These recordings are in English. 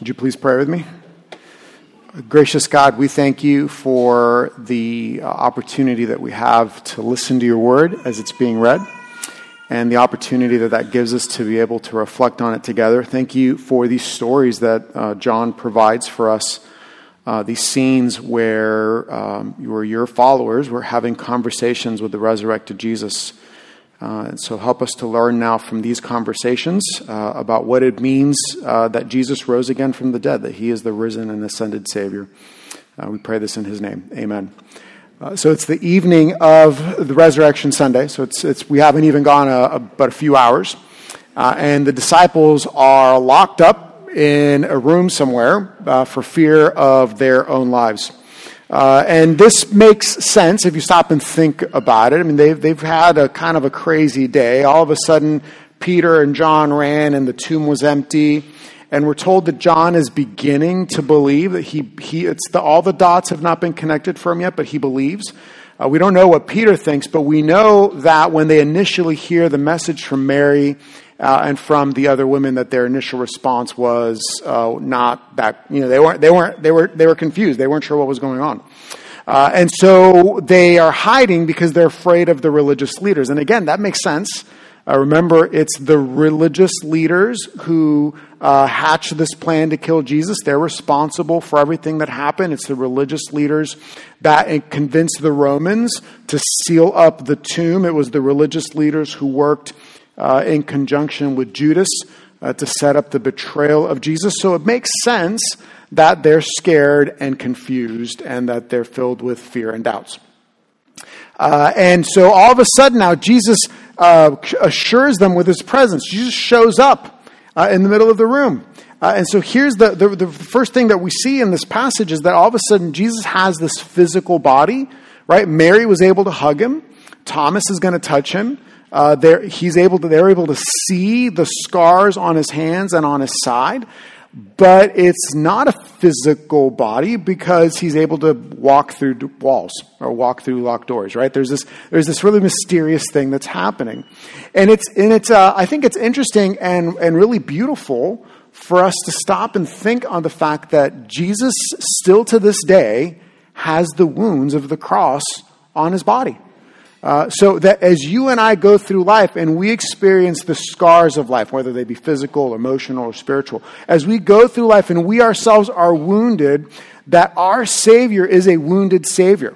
Would you please pray with me? Gracious God, we thank you for the uh, opportunity that we have to listen to your word as it's being read and the opportunity that that gives us to be able to reflect on it together. Thank you for these stories that uh, John provides for us, uh, these scenes where um, you your followers were having conversations with the resurrected Jesus. Uh, and so help us to learn now from these conversations uh, about what it means uh, that Jesus rose again from the dead, that he is the risen and ascended Savior. Uh, we pray this in his name. Amen. Uh, so it's the evening of the Resurrection Sunday. So it's, it's we haven't even gone a, a, but a few hours. And the disciples are locked up in a room somewhere for fear of their own lives. Uh, and this makes sense if you stop and think about it. I mean, they've, they've had a kind of a crazy day. All of a sudden, Peter and John ran and the tomb was empty. And we're told that John is beginning to believe that he, he it's the, all the dots have not been connected for him yet, but he believes. Uh, we don't know what Peter thinks, but we know that when they initially hear the message from Mary uh, and from the other women that their initial response was uh, not that you know they weren't they weren't they were they were confused. They weren't sure what was going on. Uh, and so they are hiding because they're afraid of the religious leaders. And again that makes sense. Uh, remember it's the religious leaders who uh, hatched this plan to kill jesus. They're responsible for everything that happened. It's the religious leaders that convinced the romans to seal up the tomb. It was the religious leaders who worked uh, in conjunction with Judas uh, to set up the betrayal of Jesus. So it makes sense that they're scared and confused and that they're filled with fear and doubts. Uh, and so all of a sudden now, Jesus uh, assures them with his presence. Jesus shows up uh, in the middle of the room. Uh, and so here's the, the, the first thing that we see in this passage is that all of a sudden Jesus has this physical body, right? Mary was able to hug him. Thomas is going to touch him. Uh, he's able to, they're able to see the scars on his hands and on his side, but it's not a physical body because he's able to walk through walls or walk through locked doors. Right? There's this there's this really mysterious thing that's happening, and it's and it's uh, I think it's interesting and and really beautiful for us to stop and think on the fact that Jesus still to this day has the wounds of the cross on his body. Uh, so that as you and I go through life and we experience the scars of life, whether they be physical, emotional, or spiritual, as we go through life and we ourselves are wounded, that our Savior is a wounded Savior.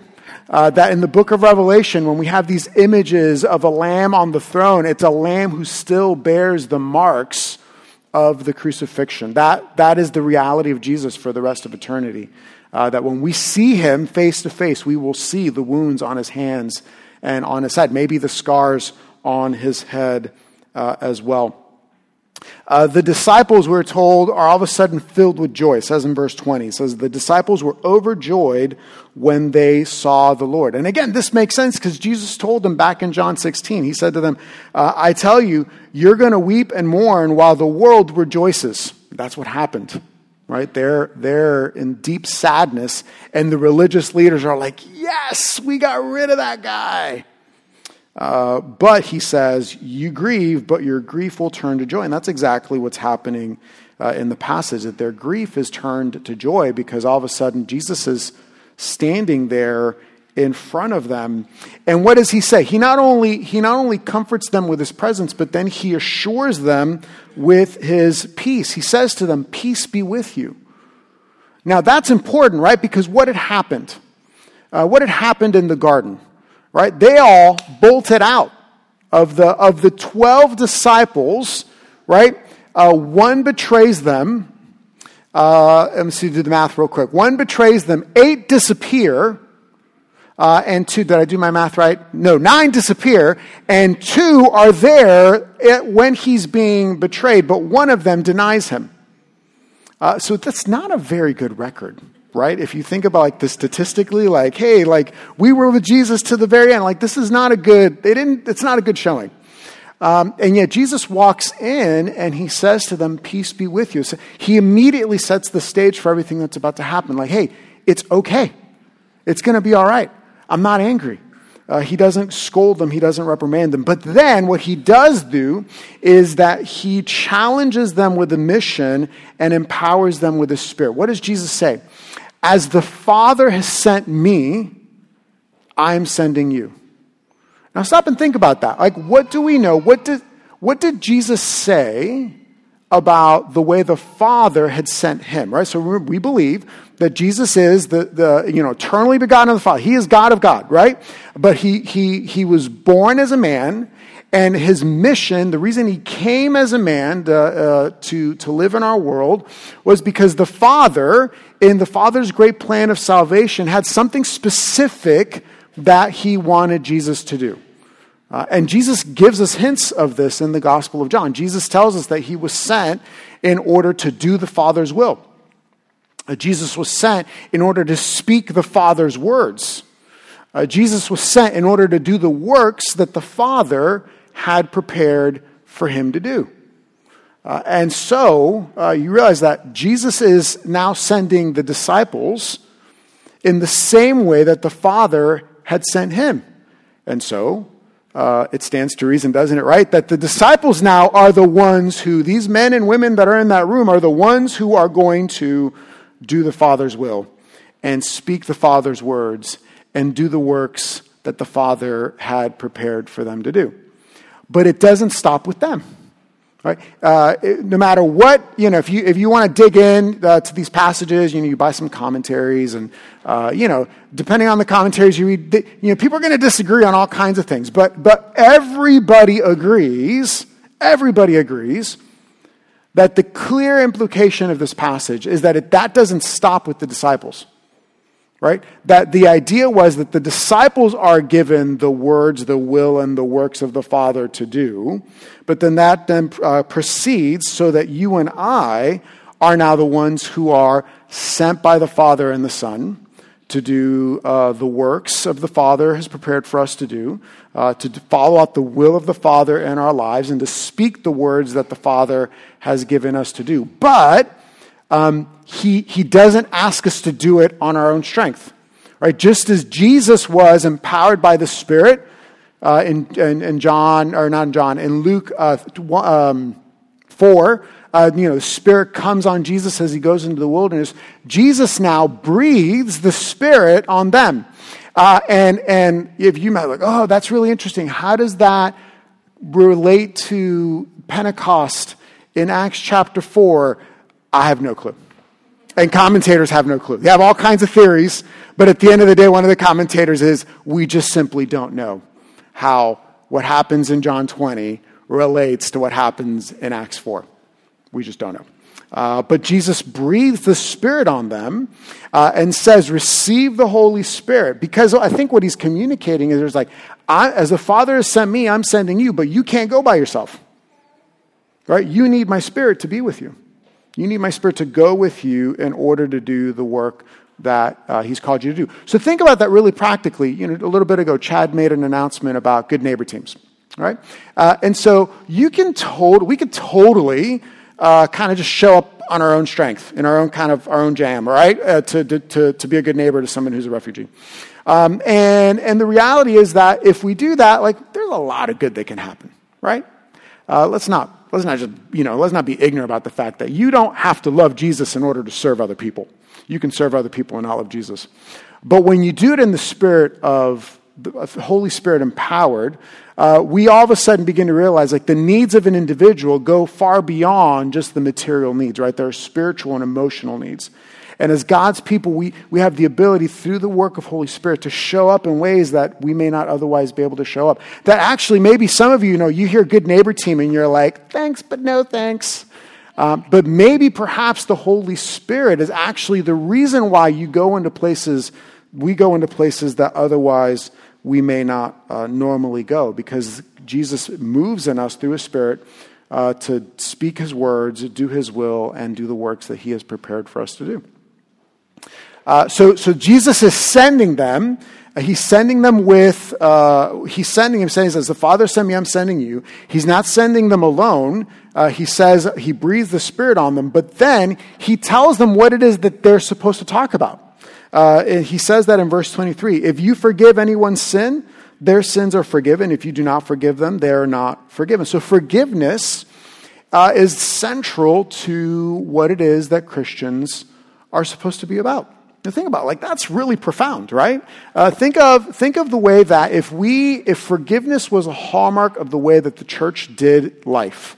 Uh, that in the book of Revelation, when we have these images of a lamb on the throne, it's a lamb who still bears the marks of the crucifixion. That, that is the reality of Jesus for the rest of eternity. Uh, that when we see him face to face, we will see the wounds on his hands and on his side, maybe the scars on his head uh, as well. Uh, the disciples, we're told, are all of a sudden filled with joy. It says in verse 20, it says, The disciples were overjoyed when they saw the Lord. And again, this makes sense because Jesus told them back in John 16, He said to them, uh, I tell you, you're going to weep and mourn while the world rejoices. That's what happened right? They're, they're in deep sadness, and the religious leaders are like, Yes, we got rid of that guy. Uh, but he says, You grieve, but your grief will turn to joy. And that's exactly what's happening uh, in the passage that their grief is turned to joy because all of a sudden Jesus is standing there in front of them. And what does he say? He not only, he not only comforts them with his presence, but then he assures them with his peace. He says to them, Peace be with you. Now that's important, right? Because what had happened? Uh, what had happened in the garden? Right? They all bolted out of the, of the 12 disciples, right? Uh, one betrays them. Uh, let me see, do the math real quick. One betrays them, eight disappear, uh, and two, did I do my math right? No, nine disappear, and two are there when he's being betrayed, but one of them denies him. Uh, so that's not a very good record, right? If you think about like the statistically, like, hey, like we were with Jesus to the very end, like this is not a good, they didn't, it's not a good showing. Um, and yet Jesus walks in and he says to them, Peace be with you. So he immediately sets the stage for everything that's about to happen. Like, hey, it's okay. It's going to be all right. I'm not angry. Uh, he doesn't scold them, he doesn't reprimand them. But then what he does do is that he challenges them with a mission and empowers them with the spirit. What does Jesus say? As the Father has sent me, I'm sending you. Now stop and think about that. Like, what do we know? What did, what did Jesus say about the way the Father had sent him, right? So we believe that Jesus is the, the you know, eternally begotten of the Father. He is God of God, right? But he, he, he was born as a man, and his mission, the reason he came as a man to, uh, to, to live in our world, was because the Father, in the Father's great plan of salvation, had something specific that he wanted Jesus to do. Uh, and Jesus gives us hints of this in the Gospel of John. Jesus tells us that he was sent in order to do the Father's will. Uh, Jesus was sent in order to speak the Father's words. Uh, Jesus was sent in order to do the works that the Father had prepared for him to do. Uh, and so uh, you realize that Jesus is now sending the disciples in the same way that the Father had sent him. And so uh, it stands to reason, doesn't it, right? That the disciples now are the ones who, these men and women that are in that room, are the ones who are going to do the Father's will and speak the Father's words and do the works that the Father had prepared for them to do. But it doesn't stop with them. Right? Uh, no matter what, you know, if you, if you want to dig in uh, to these passages, you know, you buy some commentaries and, uh, you know, depending on the commentaries you read, you know, people are going to disagree on all kinds of things. But, but everybody agrees, everybody agrees that the clear implication of this passage is that it, that doesn't stop with the disciples right? That the idea was that the disciples are given the words, the will, and the works of the Father to do, but then that then uh, proceeds so that you and I are now the ones who are sent by the Father and the Son to do uh, the works of the Father has prepared for us to do, uh, to follow out the will of the Father in our lives, and to speak the words that the Father has given us to do. But um, he, he doesn't ask us to do it on our own strength. Right? Just as Jesus was empowered by the Spirit uh, in, in, in, John, or not in John, in Luke uh, um, 4, uh, you know, the Spirit comes on Jesus as he goes into the wilderness. Jesus now breathes the Spirit on them. Uh, and, and if you might like, oh, that's really interesting. How does that relate to Pentecost in Acts chapter 4? I have no clue. And commentators have no clue. They have all kinds of theories, but at the end of the day, one of the commentators is we just simply don't know how what happens in John 20 relates to what happens in Acts 4. We just don't know. Uh, but Jesus breathes the Spirit on them uh, and says, Receive the Holy Spirit. Because I think what he's communicating is there's like, as the Father has sent me, I'm sending you, but you can't go by yourself. Right? You need my Spirit to be with you. You need my spirit to go with you in order to do the work that uh, he's called you to do. So think about that really practically. You know, a little bit ago, Chad made an announcement about good neighbor teams, right? Uh, and so you can total, we could totally uh, kind of just show up on our own strength, in our own kind of our own jam, right? Uh, to, to, to be a good neighbor to someone who's a refugee. Um, and, and the reality is that if we do that, like, there's a lot of good that can happen, right? Uh, let's not let's not just, you know, let's not be ignorant about the fact that you don't have to love Jesus in order to serve other people. You can serve other people and not love Jesus. But when you do it in the spirit of Holy Spirit empowered, uh, we all of a sudden begin to realize like the needs of an individual go far beyond just the material needs, right? There are spiritual and emotional needs. And as God's people, we, we have the ability through the work of Holy Spirit to show up in ways that we may not otherwise be able to show up. That actually, maybe some of you, you know, you hear good neighbor team and you're like, thanks, but no thanks. Um, but maybe perhaps the Holy Spirit is actually the reason why you go into places, we go into places that otherwise we may not uh, normally go because Jesus moves in us through His Spirit uh, to speak His words, do His will, and do the works that He has prepared for us to do. Uh, so, so Jesus is sending them. Uh, he's sending them with, uh, he's sending him, saying, he says, the Father sent me, I'm sending you. He's not sending them alone. Uh, he says, he breathes the Spirit on them, but then he tells them what it is that they're supposed to talk about. Uh, he says that in verse 23 If you forgive anyone's sin, their sins are forgiven. If you do not forgive them, they are not forgiven. So forgiveness uh, is central to what it is that Christians are supposed to be about. Now think about it, like that's really profound, right? Uh, think of think of the way that if we if forgiveness was a hallmark of the way that the church did life,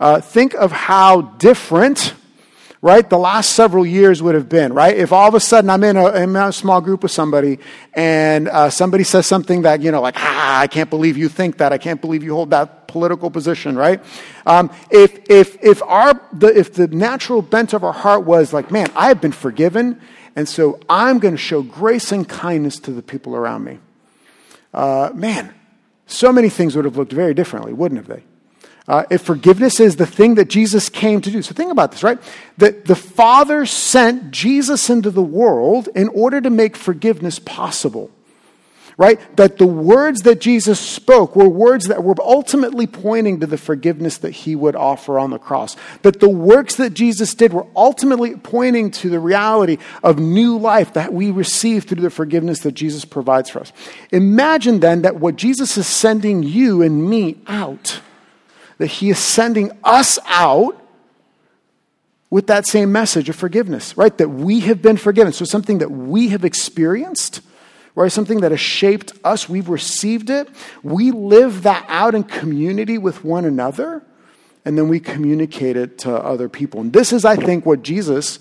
uh, think of how different right, the last several years would have been, right? If all of a sudden I'm in a, in a small group with somebody and uh, somebody says something that, you know, like, ah, I can't believe you think that. I can't believe you hold that political position, right? Um, if, if, if, our, the, if the natural bent of our heart was like, man, I have been forgiven, and so I'm going to show grace and kindness to the people around me. Uh, man, so many things would have looked very differently, wouldn't have they? Uh, if forgiveness is the thing that Jesus came to do. So think about this, right? That the Father sent Jesus into the world in order to make forgiveness possible. Right? That the words that Jesus spoke were words that were ultimately pointing to the forgiveness that he would offer on the cross. That the works that Jesus did were ultimately pointing to the reality of new life that we receive through the forgiveness that Jesus provides for us. Imagine then that what Jesus is sending you and me out that He is sending us out with that same message of forgiveness, right? That we have been forgiven. So something that we have experienced, right? Something that has shaped us. We've received it. We live that out in community with one another, and then we communicate it to other people. And this is, I think, what Jesus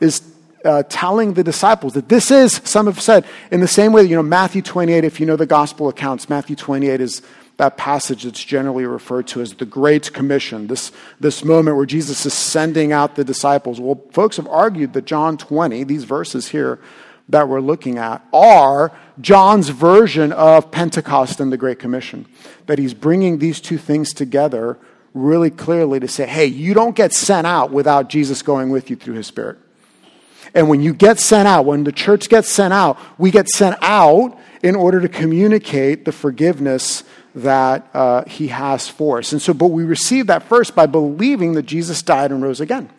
is uh, telling the disciples that this is, some have said, in the same way, you know, Matthew 28, if you know the gospel accounts, Matthew 28 is that passage that's generally referred to as the Great Commission, this, this moment where Jesus is sending out the disciples. Well, folks have argued that John 20, these verses here that we're looking at, are John's version of Pentecost and the Great Commission. That he's bringing these two things together really clearly to say, hey, you don't get sent out without Jesus going with you through his Spirit. And when you get sent out, when the church gets sent out, we get sent out in order to communicate the forgiveness that uh, he has for us. And so, but we receive that first by believing that Jesus died and rose again.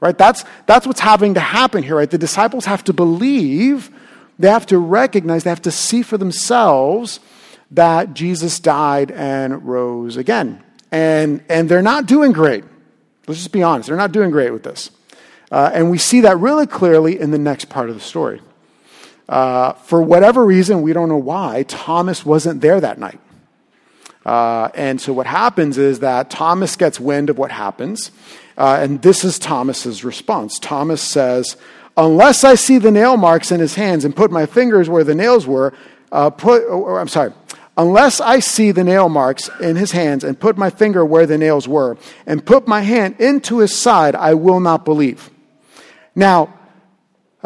Right? That's, that's what's having to happen here, right? The disciples have to believe, they have to recognize, they have to see for themselves that Jesus died and rose again. And, and they're not doing great. Let's just be honest. They're not doing great with this. Uh, and we see that really clearly in the next part of the story. Uh, for whatever reason, we don't know why, Thomas wasn't there that night. Uh, and so what happens is that Thomas gets wind of what happens, uh, and this is Thomas's response. Thomas says, "Unless I see the nail marks in his hands and put my fingers where the nails were, uh, put or, I'm sorry." Unless I see the nail marks in his hands and put my finger where the nails were and put my hand into his side, I will not believe. Now,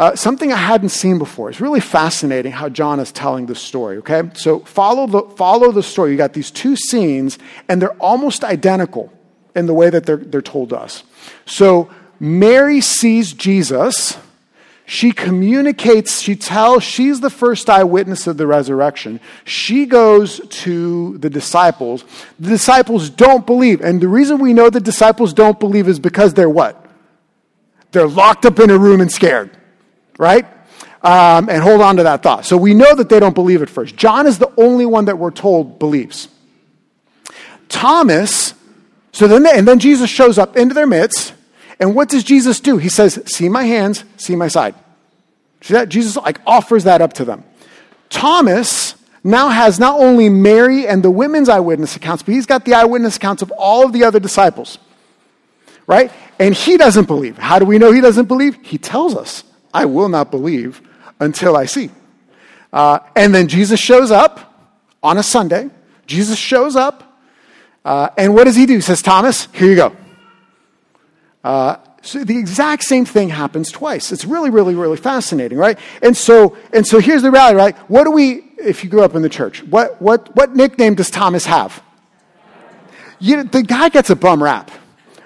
uh, something I hadn't seen before. It's really fascinating how John is telling this story, okay? So follow the, follow the story. You got these two scenes, and they're almost identical in the way that they're, they're told to us. So Mary sees Jesus. She communicates, she tells, she's the first eyewitness of the resurrection. She goes to the disciples. The disciples don't believe. And the reason we know the disciples don't believe is because they're what? They're locked up in a room and scared right? Um, and hold on to that thought. So we know that they don't believe at first. John is the only one that we're told believes. Thomas, so then, they, and then Jesus shows up into their midst, and what does Jesus do? He says, "See my hands, see my side." See that Jesus like offers that up to them. Thomas now has not only Mary and the women's eyewitness accounts, but he's got the eyewitness accounts of all of the other disciples. Right? And he doesn't believe. How do we know he doesn't believe? He tells us. I will not believe until I see. Uh, and then Jesus shows up on a Sunday. Jesus shows up. Uh, and what does he do? He says, Thomas, here you go. Uh, so the exact same thing happens twice. It's really, really, really fascinating, right? And so, and so here's the reality, right? What do we, if you grew up in the church, what, what, what nickname does Thomas have? You, the guy gets a bum rap,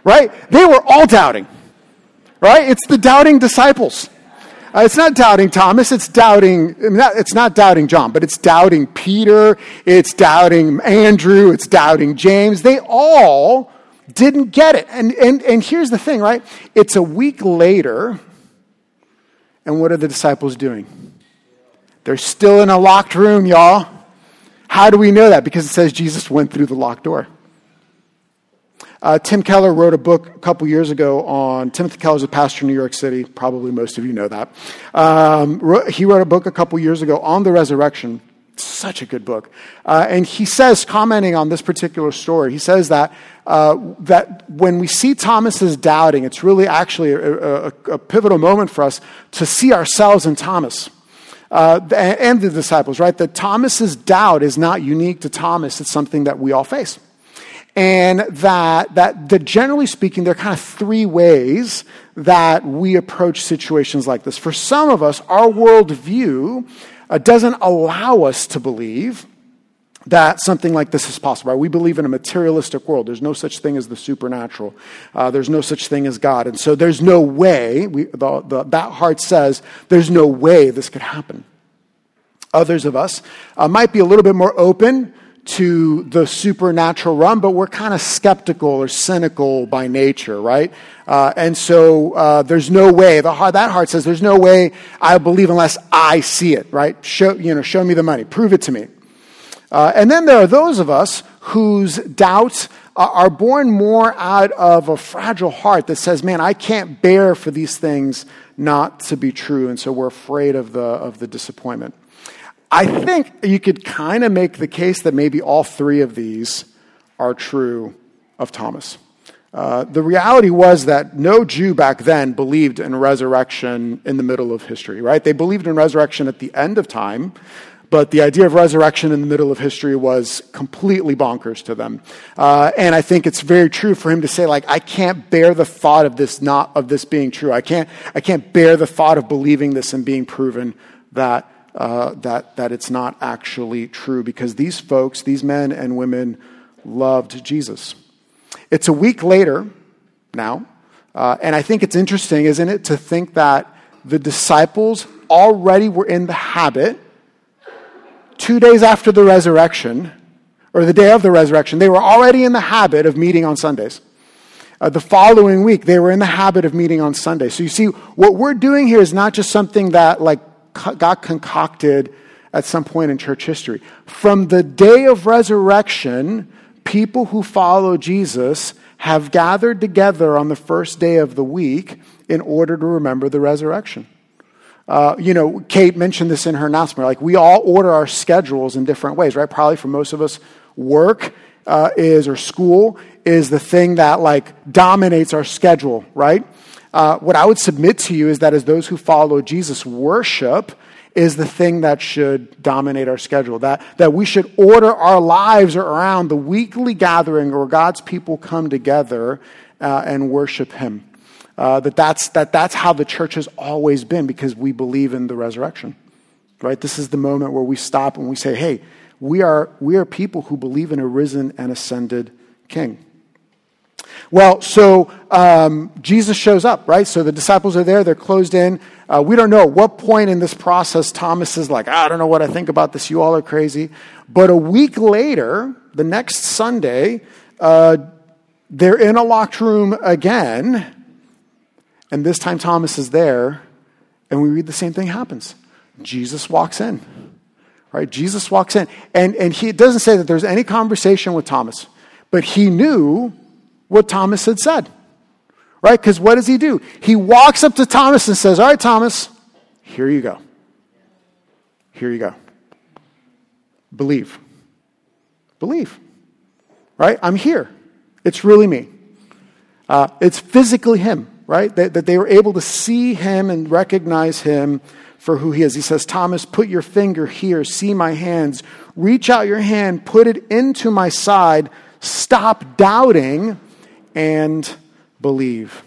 right? They were all doubting, right? It's the doubting disciples. Uh, it's not doubting Thomas, it's doubting, it's not doubting John, but it's doubting Peter, it's doubting Andrew, it's doubting James. They all didn't get it. And, and, and here's the thing, right? It's a week later, and what are the disciples doing? They're still in a locked room, y'all. How do we know that? Because it says Jesus went through the locked door. Uh, Tim Keller wrote a book a couple years ago on Timothy Keller's a pastor in New York City. Probably most of you know that. Um, he wrote a book a couple years ago on the resurrection. Such a good book. Uh, and he says, commenting on this particular story, he says that, uh, that when we see Thomas as doubting, it's really actually a, a, a pivotal moment for us to see ourselves in Thomas. Uh, and the disciples, right? That Thomas's doubt is not unique to Thomas. It's something that we all face. And that, that, that generally speaking, there are kind of three ways that we approach situations like this. For some of us, our worldview uh, doesn't allow us to believe that something like this is possible. Right? We believe in a materialistic world. There's no such thing as the supernatural. Uh, there's no such thing as God. And so there's no way, we, the, the, that heart says, there's no way this could happen. Others of us uh, might be a little bit more open to the supernatural realm, but we're kind of skeptical or cynical by nature, right? Uh, and so uh, there's no way. The heart, that heart says, "There's no way I believe unless I see it." Right? Show you know, show me the money, prove it to me. Uh, and then there are those of us whose doubts are born more out of a fragile heart that says, "Man, I can't bear for these things not to be true," and so we're afraid of the of the disappointment. I think you could kind of make the case that maybe all three of these are true of Thomas. Uh, the reality was that no Jew back then believed in resurrection in the middle of history, right? They believed in resurrection at the end of time, but the idea of resurrection in the middle of history was completely bonkers to them. Uh, and I think it's very true for him to say, like, I can't bear the thought of this not of this being true. I can't I can't bear the thought of believing this and being proven that uh, that, that it's not actually true because these folks, these men and women, loved Jesus. It's a week later now, uh, and I think it's interesting, isn't it, to think that the disciples already were in the habit, two days after the resurrection, or the day of the resurrection, they were already in the habit of meeting on Sundays. Uh, the following week, they were in the habit of meeting on Sunday. So you see, what we're doing here is not just something that, like, got concocted at some point in church history. From the day of resurrection, people who follow Jesus have gathered together on the first day of the week in order to remember the resurrection. Uh, you know, Kate mentioned this in her announcement. Like, we all order our schedules in different ways, right? Probably for most of us, work uh, is, or school is the thing that, like, dominates our schedule, right? Uh, what I would submit to you is that as those who follow Jesus, worship is the thing that should dominate our schedule. That, that we should order our lives around the weekly gathering where God's people come together uh, and worship Him. Uh, that, that's, that that's how the church has always been because we believe in the resurrection. Right? This is the moment where we stop and we say, hey, we are, we are people who believe in a risen and ascended king. Well, so um, Jesus shows up, right? So the disciples are there, they're closed in. Uh, we don't know at what point in this process Thomas is like, I don't know what I think about this, you all are crazy. But a week later, the next Sunday, uh, they're in a locked room again. And this time Thomas is there, and we read the same thing happens. Jesus walks in. Right? Jesus walks in. And, and he doesn't say that there's any conversation with Thomas, but he knew what Thomas had said. Right? Because what does he do? He walks up to Thomas and says, All right, Thomas, here you go. Here you go. Believe. Believe. Right? I'm here. It's really me. Uh, it's physically him, right? That, that they were able to see him and recognize him for who he is. He says, Thomas, put your finger here, see my hands, reach out your hand, put it into my side, stop doubting and believe.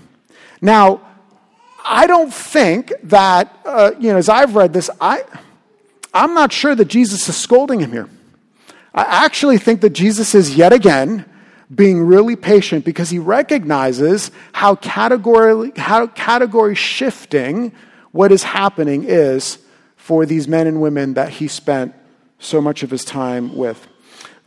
Now, I don't think that, uh, you know, as I've read this, I, I'm not sure that Jesus is scolding him here. I actually think that Jesus is yet again being really patient because he recognizes how category, how category shifting what is happening is for these men and women that he spent so much of his time with.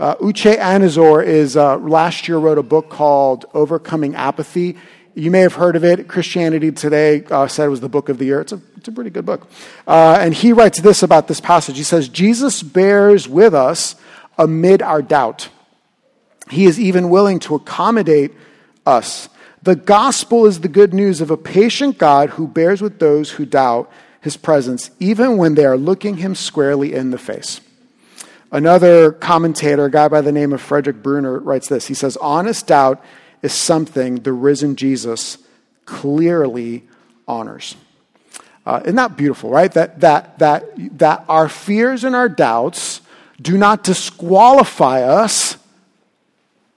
Uh, Uche Anizor is uh, last year wrote a book called Overcoming Apathy. You may have heard of it. Christianity Today uh, said it was the book of the year. It's a, it's a pretty good book. Uh, and he writes this about this passage. He says, Jesus bears with us amid our doubt. He is even willing to accommodate us. The gospel is the good news of a patient God who bears with those who doubt his presence, even when they are looking him squarely in the face. Another commentator, a guy by the name of Frederick Bruner, writes this. He says, Honest doubt is something the risen Jesus clearly honors. Uh, isn't that beautiful, right? That, that, that, that our fears and our doubts do not disqualify us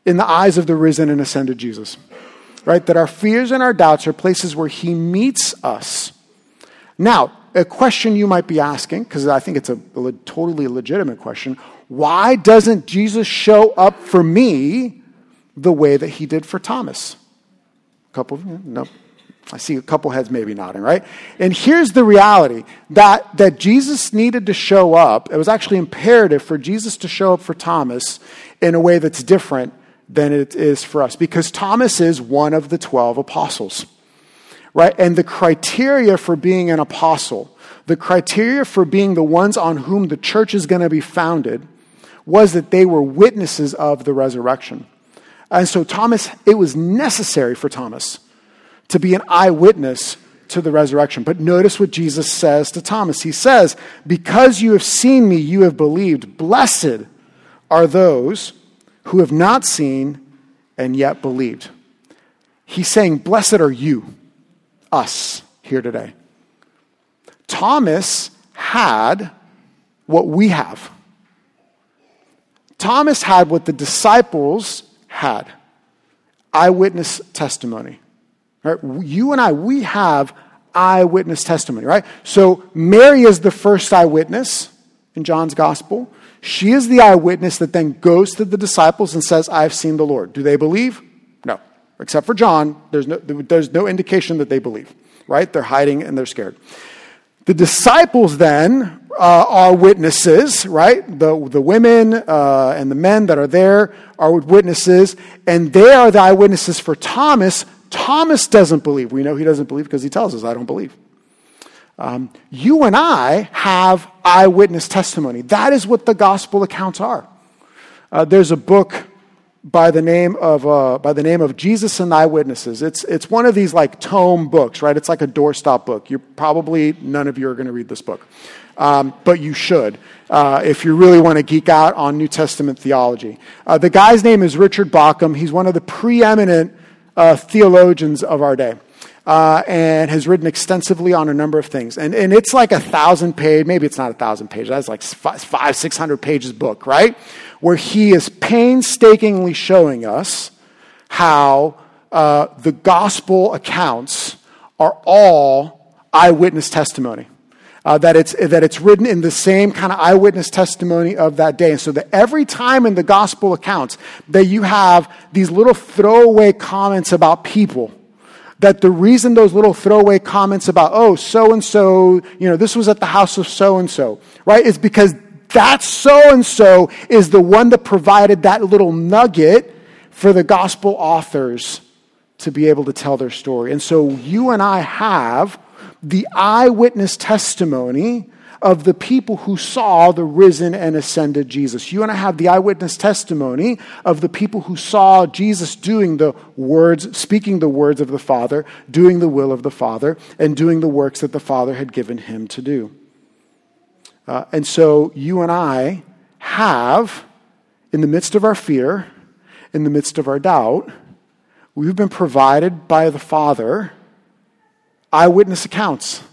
in the eyes of the risen and ascended Jesus. Right? That our fears and our doubts are places where he meets us. Now, a question you might be asking, because I think it's a, a totally legitimate question why doesn't Jesus show up for me the way that he did for Thomas? A couple, no. I see a couple heads maybe nodding, right? And here's the reality that, that Jesus needed to show up. It was actually imperative for Jesus to show up for Thomas in a way that's different than it is for us because Thomas is one of the 12 apostles, right? And the criteria for being an apostle, the criteria for being the ones on whom the church is going to be founded, was that they were witnesses of the resurrection. And so, Thomas, it was necessary for Thomas to be an eyewitness to the resurrection. But notice what Jesus says to Thomas. He says, Because you have seen me, you have believed. Blessed are those who have not seen and yet believed. He's saying, Blessed are you, us, here today. Thomas had what we have. Thomas had what the disciples had eyewitness testimony. Right? You and I, we have eyewitness testimony, right? So Mary is the first eyewitness in John's gospel. She is the eyewitness that then goes to the disciples and says, I've seen the Lord. Do they believe? Except for John, there's no, there's no indication that they believe, right? They're hiding and they're scared. The disciples then uh, are witnesses, right? The, the women uh, and the men that are there are witnesses, and they are the eyewitnesses for Thomas. Thomas doesn't believe. We know he doesn't believe because he tells us, I don't believe. Um, you and I have eyewitness testimony. That is what the gospel accounts are. Uh, there's a book by the name of uh, by the name of Jesus and Eyewitnesses. It's it's one of these like tome books, right? It's like a doorstop book. You're probably none of you are going to read this book, um, but you should uh, if you really want to geek out on New Testament theology. Uh, the guy's name is Richard Bauckham. He's one of the preeminent uh, theologians of our day uh, and has written extensively on a number of things. And, and it's like a thousand page, maybe it's not a thousand pages, that's like five, six hundred pages book, right? Where he is painstakingly showing us how uh, the gospel accounts are all eyewitness testimony. Uh, that, it's, that it's written in the same kind of eyewitness testimony of that day. And so that every time in the gospel accounts that you have these little throwaway comments about people, that the reason those little throwaway comments about, oh, so and so, you know, this was at the house of so and so, right, is because that so and so is the one that provided that little nugget for the gospel authors to be able to tell their story. And so you and I have the eyewitness testimony of the people who saw the risen and ascended Jesus. You and I have the eyewitness testimony of the people who saw Jesus doing the words, speaking the words of the Father, doing the will of the Father, and doing the works that the Father had given him to do. Uh, and so you and I have, in the midst of our fear, in the midst of our doubt, we've been provided by the Father eyewitness accounts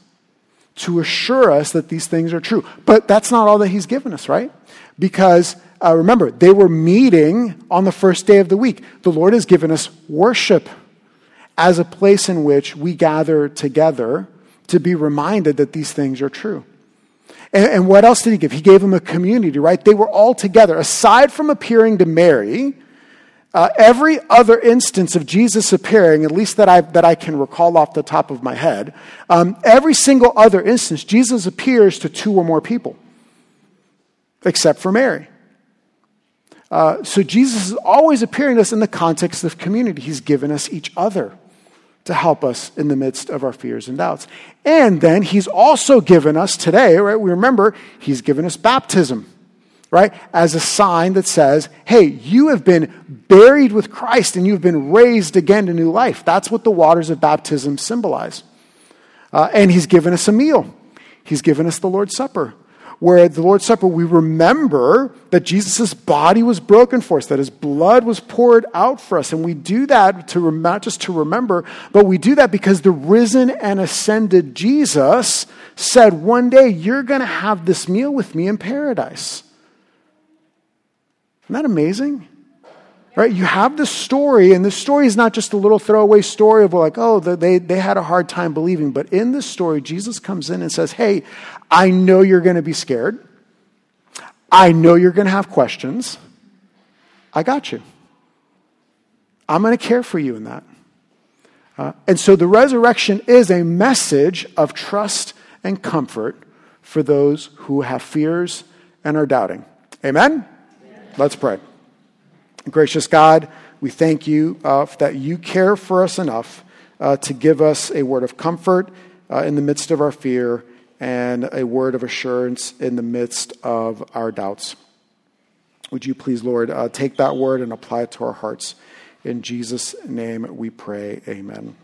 to assure us that these things are true. But that's not all that he's given us, right? Because uh, remember, they were meeting on the first day of the week. The Lord has given us worship as a place in which we gather together to be reminded that these things are true. And, and what else did he give? He gave them a community, right? They were all together. Aside from appearing to Mary, uh, every other instance of Jesus appearing, at least that I, that I can recall off the top of my head, um, every single other instance, Jesus appears to two or more people, except for Mary. Uh, so Jesus is always appearing to us in the context of community. He's given us each other to help us in the midst of our fears and doubts. And then he's also given us today, right? We remember he's given us baptism right? As a sign that says, hey, you have been buried with Christ and you've been raised again to new life. That's what the waters of baptism symbolize. Uh, and he's given us a meal, he's given us the Lord's Supper. Where at the Lord's Supper, we remember that Jesus' body was broken for us, that his blood was poured out for us. And we do that to not just to remember, but we do that because the risen and ascended Jesus said, One day you're going to have this meal with me in paradise. Isn't that amazing? Right? You have this story, and this story is not just a little throwaway story of like, oh, they, they had a hard time believing. But in this story, Jesus comes in and says, hey, I know you're going to be scared. I know you're going to have questions. I got you. I'm going to care for you in that. Uh, and so the resurrection is a message of trust and comfort for those who have fears and are doubting. Amen? Let's pray. Gracious God, we thank you uh, that you care for us enough uh, to give us a word of comfort uh, in the midst of our fear and a word of assurance in the midst of our doubts. Would you please, Lord, uh, take that word and apply it to our hearts? In Jesus' name we pray. Amen.